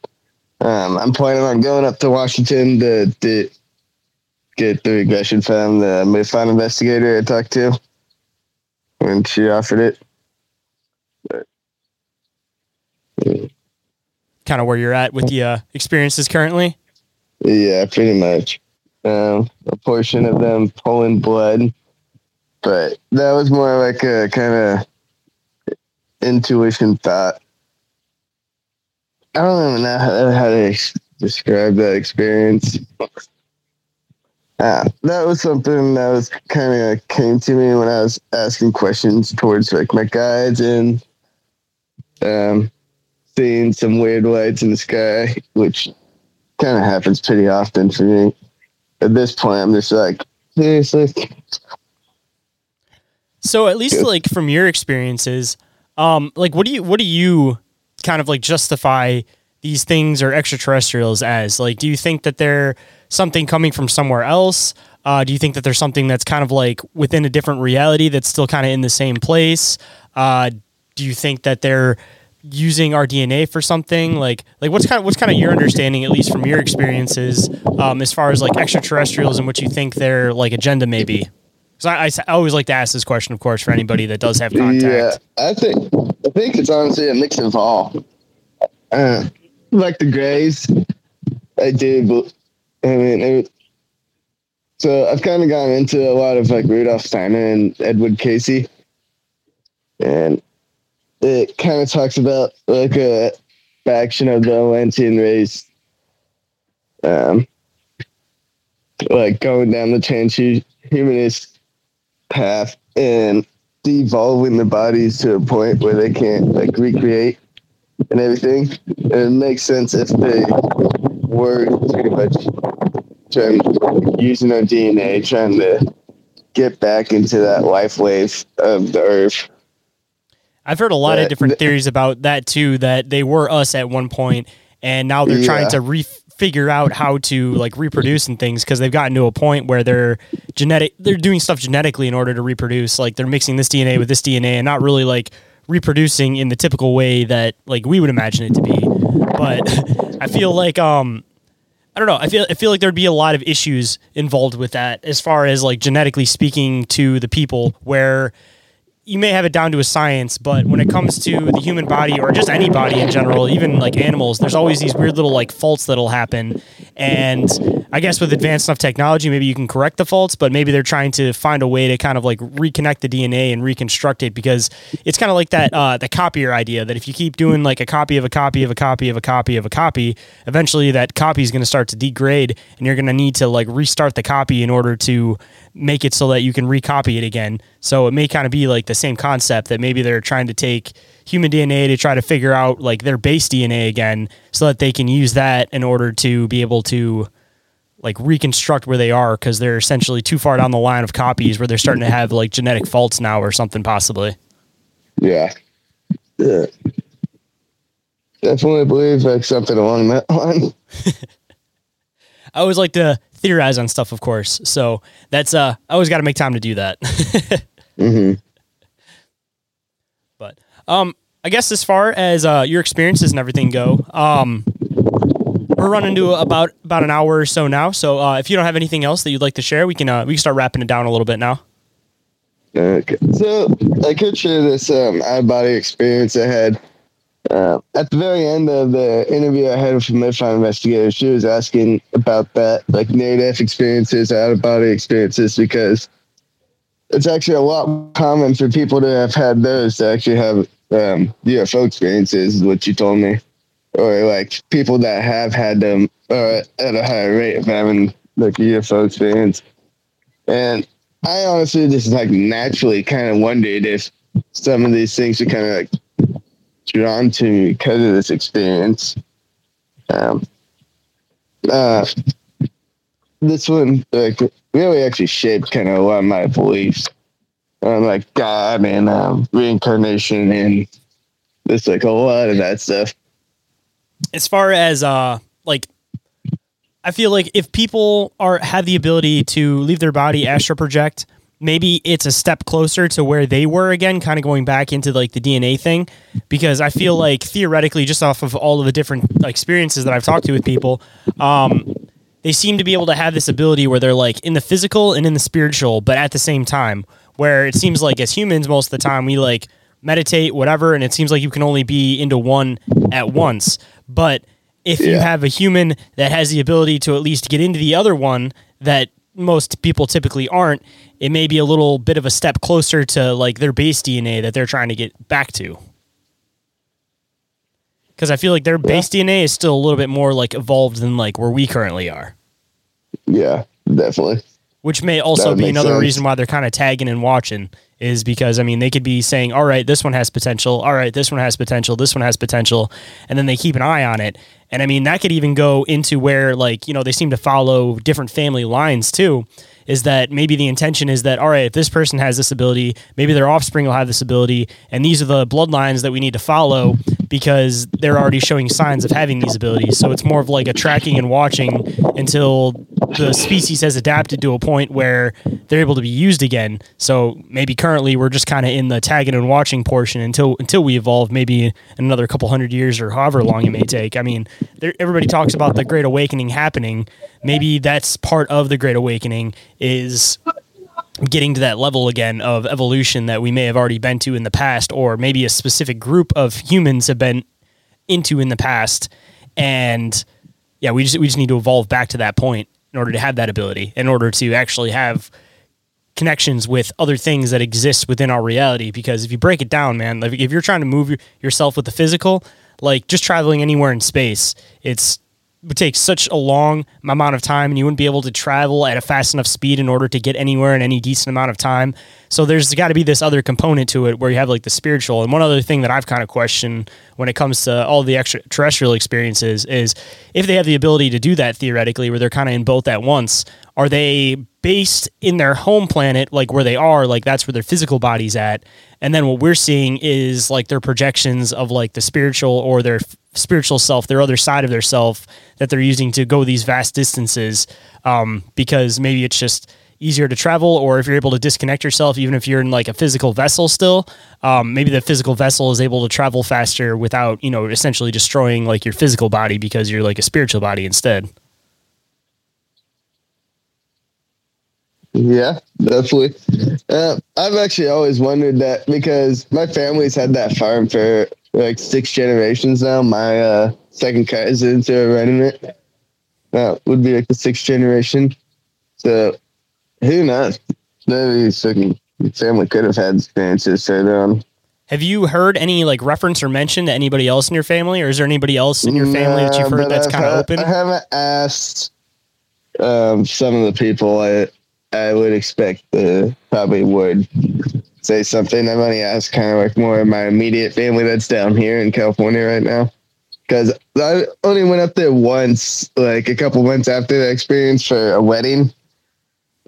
[SPEAKER 3] Um, I'm planning on going up to Washington to, to get the regression from the MUFON investigator I talked to when she offered it.
[SPEAKER 2] Kind of where you're at with the uh, experiences currently?
[SPEAKER 3] Yeah, pretty much. Um, a portion of them pulling blood, but that was more like a kind of intuition thought. I don't even know how, how to ex- describe that experience. Ah, that was something that was kind of came to me when I was asking questions towards like my guides and um, seeing some weird lights in the sky, which kind of happens pretty often for me. At this point, I'm just like, seriously?
[SPEAKER 2] So at least like from your experiences, um, like what do you what do you kind of like justify these things or extraterrestrials as? Like, do you think that they're something coming from somewhere else? Uh, do you think that there's something that's kind of like within a different reality that's still kind of in the same place? Uh, do you think that they're using our DNA for something like like what's kind of what's kind of your understanding at least from your experiences um, as far as like extraterrestrials and what you think their like agenda may be? Because I, always like to ask this question, of course, for anybody that does have contact.
[SPEAKER 3] Yeah, I think I think it's honestly a mix of all. Uh, like the Grays, I do, but I mean, it, so I've kind of gotten into a lot of like Rudolf Steiner and Edgar Cayce, and it kind of talks about like a faction of the Atlantean race, um, like going down the transhumanist path and devolving the bodies to a point where they can't like recreate and everything. And it makes sense if they were pretty much trying using our DNA, trying to get back into that life wave of the earth.
[SPEAKER 2] I've heard a lot of different
[SPEAKER 3] the-
[SPEAKER 2] theories about that too. That they were us at one point, and now they're trying to re- figure out how to like reproduce and things because they've gotten to a point where they're genetic. They're doing stuff genetically in order to reproduce. Like they're mixing this DNA with this DNA, and not really like reproducing in the typical way that like we would imagine it to be. But I feel like um I don't know. I feel I feel like there'd be a lot of issues involved with that as far as like genetically speaking to the people where you may have it down to a science, but when it comes to the human body or just any body in general, even like animals, there's always these weird little like faults that'll happen. And I guess with advanced enough technology, maybe you can correct the faults, but maybe they're trying to find a way to kind of like reconnect the DNA and reconstruct it because it's kind of like that uh, the copier idea that if you keep doing like a copy of a copy of a copy of a copy of a copy, eventually that copy is going to start to degrade, and you're going to need to like restart the copy in order to make it so that you can recopy it again. So it may kind of be like the same concept that maybe they're trying to take human DNA to try to figure out like their base DNA again so that they can use that in order to be able to like reconstruct where they are because they're essentially too far down the line of copies where they're starting to have like genetic faults now or something possibly.
[SPEAKER 3] Yeah. Yeah. Definitely believe like something along that line.
[SPEAKER 2] I always like to theorize on stuff, of course. So that's uh, I always got to make time to do that.
[SPEAKER 3] hmm
[SPEAKER 2] But um, I guess as far as uh, your experiences and everything go, um, we're running to about about an hour or so now. So uh, if you don't have anything else that you'd like to share, we can uh, we can start wrapping it down a little bit now.
[SPEAKER 3] Okay. So I could share this um, out of body experience I had. Uh, at the very end of the interview I had with the MUFON investigator, she was asking about that, like death experiences, out of body experiences, because it's actually a lot common for people to have had those to actually have um, UFO experiences, is what you told me. Or like people that have had them uh, at a higher rate of having like a UFO experience. And I honestly just like naturally kind of wondered if some of these things are kind of like drawn to me because of this experience. Um, uh, this one like really actually shaped kind of a lot of my beliefs on like God and um, reincarnation and it's like a lot of that stuff.
[SPEAKER 2] as far as uh like I feel like if people are have the ability to leave their body astral project, maybe it's a step closer to where they were again, kind of going back into like the DNA thing. Because I feel like theoretically, just off of all of the different experiences that I've talked to with people, um, they seem to be able to have this ability where they're like in the physical and in the spiritual, but at the same time, where it seems like as humans, most of the time we like meditate, whatever, and it seems like you can only be into one at once. But if you have a human that has the ability to at least get into the other one that most people typically aren't, it may be a little bit of a step closer to like their base DNA that they're trying to get back to. Because I feel like their base DNA is still a little bit more like evolved than like where we currently are,
[SPEAKER 3] Yeah, definitely.
[SPEAKER 2] Which may also be another
[SPEAKER 3] sense.
[SPEAKER 2] reason why they're kind of tagging and watching is because I mean they could be saying, all right, this one has potential, all right, this one has potential, this one has potential, and then they keep an eye on it. And I mean that could even go into where like you know they seem to follow different family lines too. Is that maybe the intention is that all right, if this person has this ability, maybe their offspring will have this ability, and these are the bloodlines that we need to follow because they're already showing signs of having these abilities. So it's more of like a tracking and watching until the species has adapted to a point where they're able to be used again. So maybe currently we're just kind of in the tagging and watching portion until until we evolve, maybe in another couple hundred years or however long it may take. I mean, everybody talks about the Great Awakening happening. Maybe that's part of the Great Awakening is getting to that level again of evolution that we may have already been to in the past, or maybe a specific group of humans have been into in the past, and yeah, we just we just need to evolve back to that point in order to have that ability, in order to actually have connections with other things that exist within our reality. Because if you break it down, man, like if you're trying to move yourself with the physical, like just traveling anywhere in space, it's it would take such a long amount of time and you wouldn't be able to travel at a fast enough speed in order to get anywhere in any decent amount of time. So there's got to be this other component to it where you have like the spiritual. And one other thing that I've kind of questioned when it comes to all the extraterrestrial experiences is if they have the ability to do that theoretically, where they're kind of in both at once, are they based in their home planet, like where they are, like that's where their physical body's at? And then what we're seeing is like their projections of like the spiritual or their spiritual self, their other side of their self that they're using to go these vast distances. Um, because maybe it's just easier to travel, or if you're able to disconnect yourself, even if you're in like a physical vessel still, um, maybe the physical vessel is able to travel faster without, you know, essentially destroying like your physical body because you're like a spiritual body instead.
[SPEAKER 3] Yeah, definitely. Uh, I've actually always wondered that because my family's had that farm for like six generations now. My uh, second cousins are running it. That would be like the sixth generation. So who knows? Maybe second family could have had experiences further on.
[SPEAKER 2] Have you heard any like reference or mention to anybody else in your family, or is there anybody else in your family that you've heard that's kind of open?
[SPEAKER 3] I haven't asked um, some of the people I I would expect the probably would say something. I've only asked kind of like more of my immediate family that's down here in California right now. Because I only went up there once, like a couple months after the experience for a wedding.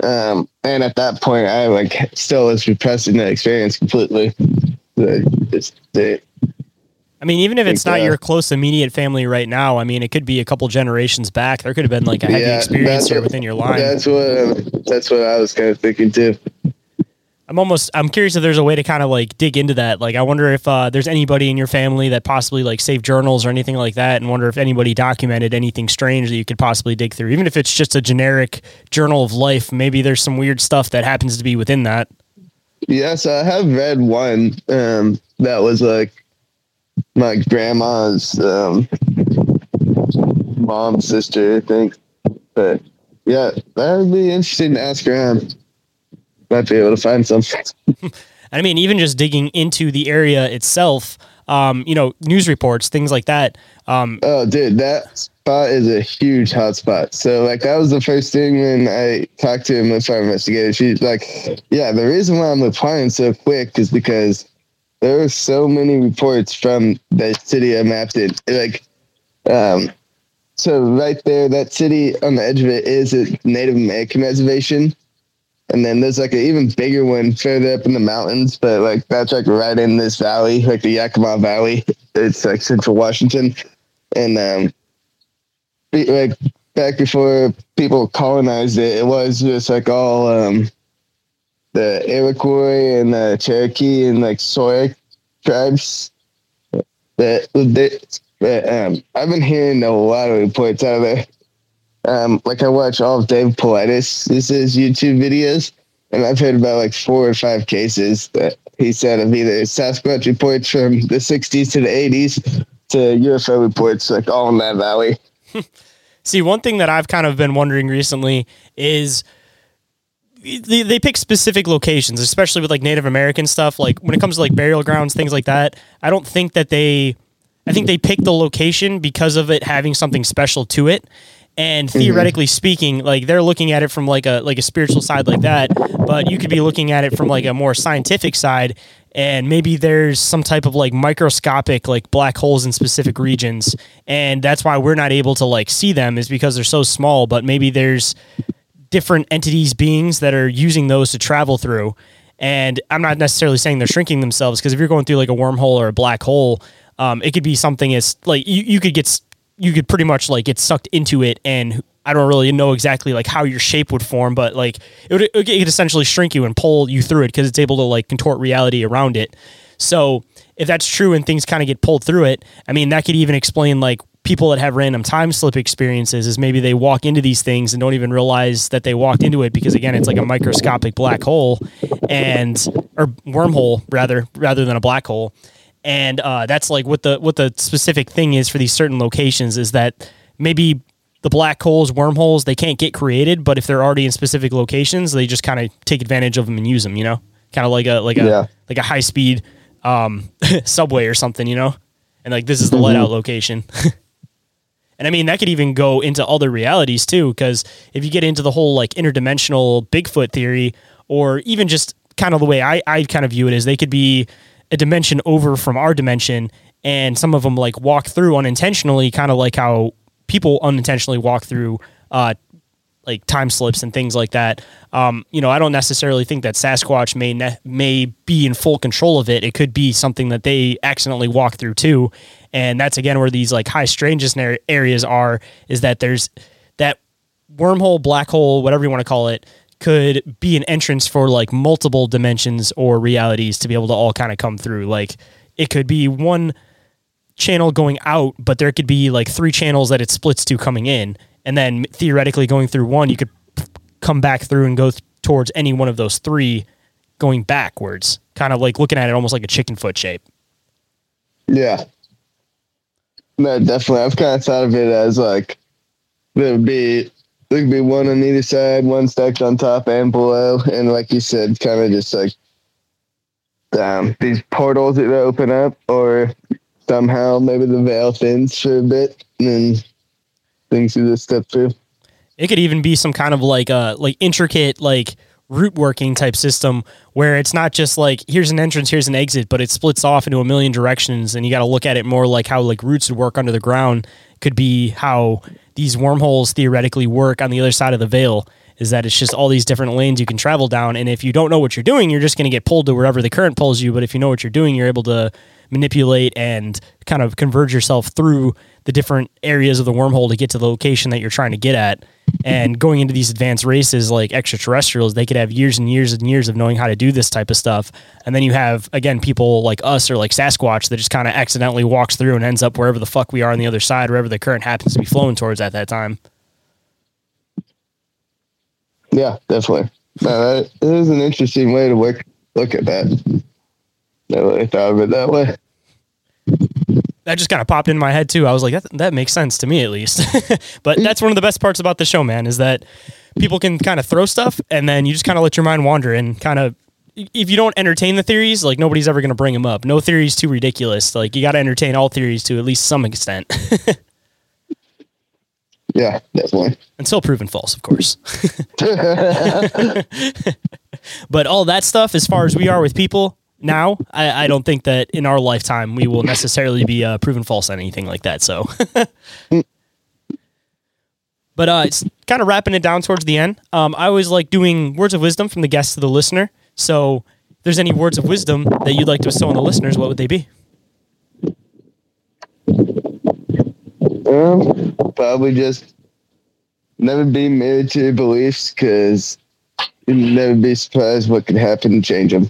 [SPEAKER 3] Um, and at that point, I like still was repressing the experience completely. Like, just,
[SPEAKER 2] I mean, even if it's not
[SPEAKER 3] uh,
[SPEAKER 2] your close immediate family right now, I mean, it could be a couple generations back. There could have been like a heavy
[SPEAKER 3] Yeah,
[SPEAKER 2] experience here
[SPEAKER 3] what-
[SPEAKER 2] within your line.
[SPEAKER 3] That's what um, that's what I was kind of thinking too.
[SPEAKER 2] I'm almost I'm curious if there's a way to kind of like dig into that. Like I wonder if uh, there's anybody in your family that possibly like saved journals or anything like that, and wonder if anybody documented anything strange that you could possibly dig through. Even if it's just a generic journal of life, maybe there's some weird stuff that happens to be within that.
[SPEAKER 3] Yes, I have read one um, that was like my grandma's um, mom's sister, I think. But yeah, that would be interesting to ask around. Might be able to find something.
[SPEAKER 2] I mean, even just digging into the area itself, um, you know, news reports, things like that. Um,
[SPEAKER 3] Oh, dude, that spot is a huge hot spot. So, like, that was the first thing when I talked to MUFON investigator. She's like, "Yeah, the reason why I'm applying so quick is because there are so many reports from the city I mapped it. Like, um, so right there, that city on the edge of it is a Native American reservation." And then there's like an even bigger one further up in the mountains, but like that's like right in this valley, like the Yakima Valley. It's like central Washington and um, like back before people colonized it, it was just like all um, the Iroquois and the Cherokee and like Soy tribes. That, that, that um, I've been hearing a lot of reports out of there. Um, like I watch all of Dave Paulides, this is YouTube videos, and I've heard about like four or five cases that he said of either Sasquatch reports from the 60s to the 80s to UFO reports, like all in that valley.
[SPEAKER 2] See, one thing that I've kind of been wondering recently is they, they pick specific locations, especially with like Native American stuff. Like when it comes to like burial grounds, things like that. I don't think that they, I think they pick the location because of it having something special to it. And theoretically speaking, like they're looking at it from like a like a spiritual side like that, but you could be looking at it from like a more scientific side and maybe there's some type of like microscopic like black holes in specific regions and that's why we're not able to like see them is because they're so small but maybe there's different entities beings that are using those to travel through. And i'm not necessarily saying they're shrinking themselves because if you're going through like a wormhole or a black hole um, it could be something as like you, you could get you could pretty much like get sucked into it and i don't really know exactly like how your shape would form but like it would it could essentially shrink you and pull you through it because it's able to like contort reality around it. So if that's true and things kind of get pulled through it i mean that could even explain like people that have random time slip experiences is maybe they walk into these things and don't even realize that they walked into it because again it's like a microscopic black hole and or wormhole rather rather than a black hole and uh, that's like what the what the specific thing is for these certain locations is that maybe the black holes wormholes they can't get created but if they're already in specific locations they just kind of take advantage of them and use them you know? Kind of like a like a
[SPEAKER 3] Yeah.
[SPEAKER 2] like a high speed um, subway or something you know? And like this is the let out location. And I mean, that could even go into other realities too, because if you get into the whole like interdimensional Bigfoot theory, or even just kind of the way I, I kind of view it is they could be a dimension over from our dimension, and some of them like walk through unintentionally, kind of like how people unintentionally walk through uh, like time slips and things like that. Um, you know, I don't necessarily think that Sasquatch may ne- may be in full control of it. It could be something that they accidentally walk through too, and that's again where these like high strangeness areas are. Is that there's that wormhole, black hole, whatever you want to call it, could be an entrance for like multiple dimensions or realities to be able to all kind of come through. Like it could be one channel going out, but there could be like three channels that it splits to coming in, and then theoretically going through one, you could come back through and go th- towards any one of those three going backwards, kind of like looking at it almost like a chicken foot shape.
[SPEAKER 3] Yeah. No, definitely. I've kind of thought of it as like there would be there could be one on either side, one stacked on top and below, and like you said, kind of just like um, these portals that open up, or somehow maybe the veil thins for a bit, and then things you just step through.
[SPEAKER 2] It could even be some kind of like a like intricate like root working type system where it's not just like here's an entrance, here's an exit, but it splits off into a million directions, and you got to look at it more like how like roots would work under the ground. Could be how these wormholes theoretically work on the other side of the veil. Is that it's just all these different lanes you can travel down, and if you don't know what you're doing, you're just going to get pulled to wherever the current pulls you. But if you know what you're doing, you're able to manipulate and kind of converge yourself through the different areas of the wormhole to get to the location that you're trying to get at. And going into these advanced races like extraterrestrials, they could have years and years and years of knowing how to do this type of stuff. And then you have, again, people like us or like Sasquatch that just kind of accidentally walks through and ends up wherever the fuck we are on the other side, wherever the current happens to be flowing towards at that time.
[SPEAKER 3] Yeah, definitely. That is an interesting way to look look at that. Never really thought of it that way.
[SPEAKER 2] That just kind of popped in my head too. I was like, that, that makes sense to me at least. but that's one of the best parts about the show, man, is that people can kind of throw stuff and then you just kind of let your mind wander and kind of, if you don't entertain the theories, like nobody's ever going to bring them up. No theory is too ridiculous. Like you got to entertain all theories to at least some extent
[SPEAKER 3] Yeah, definitely.
[SPEAKER 2] until proven false, of course. but all that stuff, as far as we are with people now, I, I don't think that in our lifetime we will necessarily be uh, proven false on anything like that. So, but uh, it's kind of wrapping it down towards the end. Um, I always like doing words of wisdom from the guest to the listener. So, if there's any words of wisdom that you'd like to bestow on the listeners, what would they be?
[SPEAKER 3] Um, probably just never be married to your beliefs because you'd never be surprised what could happen to change them.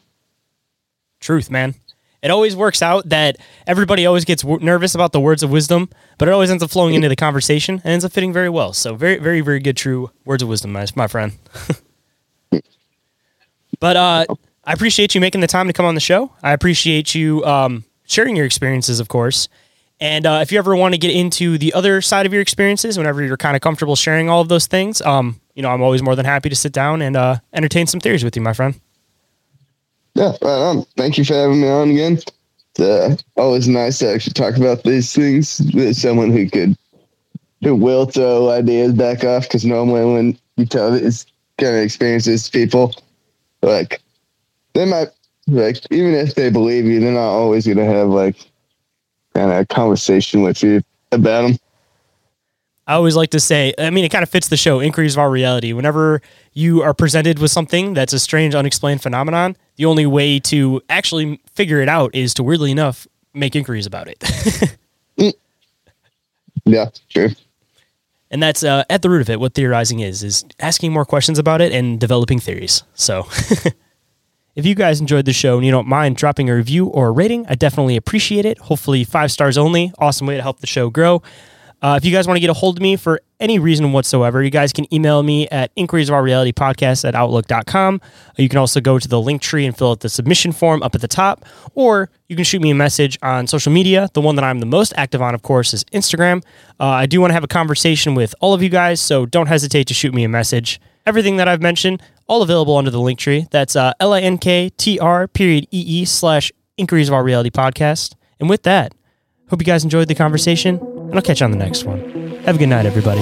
[SPEAKER 2] Truth, man. It always works out that everybody always gets w- nervous about the words of wisdom, but it always ends up flowing into the conversation and ends up fitting very well. So, very, very, very good, true words of wisdom, my, my friend. but uh, I appreciate you making the time to come on the show. I appreciate you um, sharing your experiences, of course. And uh, if you ever want to get into the other side of your experiences, whenever you're kind of comfortable sharing all of those things, um, you know, I'm always more than happy to sit down and uh, entertain some theories with you, my friend.
[SPEAKER 3] Yeah, right on. Thank you for having me on again. It's uh, always nice to actually talk about these things with someone who could, who will throw ideas back off. Because normally when you tell these kind of experiences to people, like they might, like even if they believe you, they're not always gonna have like kind of a conversation with you about them.
[SPEAKER 2] I always like to say, I mean, it kind of fits the show, Inquiries of Our Reality. Whenever you are presented with something that's a strange, unexplained phenomenon, the only way to actually figure it out is to, weirdly enough, make inquiries about it.
[SPEAKER 3] Yeah, sure.
[SPEAKER 2] and that's uh, at the root of it. What theorizing is, is asking more questions about it and developing theories. So if you guys enjoyed the show and you don't mind dropping a review or a rating, I definitely appreciate it. Hopefully, five stars only. Awesome way to help the show grow. Uh, if you guys want to get a hold of me for any reason whatsoever, you guys can email me at inquiries of our reality podcast at outlook.com. You can also go to the link tree and fill out the submission form up at the top, or you can shoot me a message on social media. The one that I'm the most active on, of course, is Instagram. Uh, I do want to have a conversation with all of you guys, so don't hesitate to shoot me a message. Everything that I've mentioned, all available under the link tree. That's uh, L I N K T R period E E slash inquiries of our reality podcast. And with that, hope you guys enjoyed the conversation, and I'll catch you on the next one. Have a good night, everybody.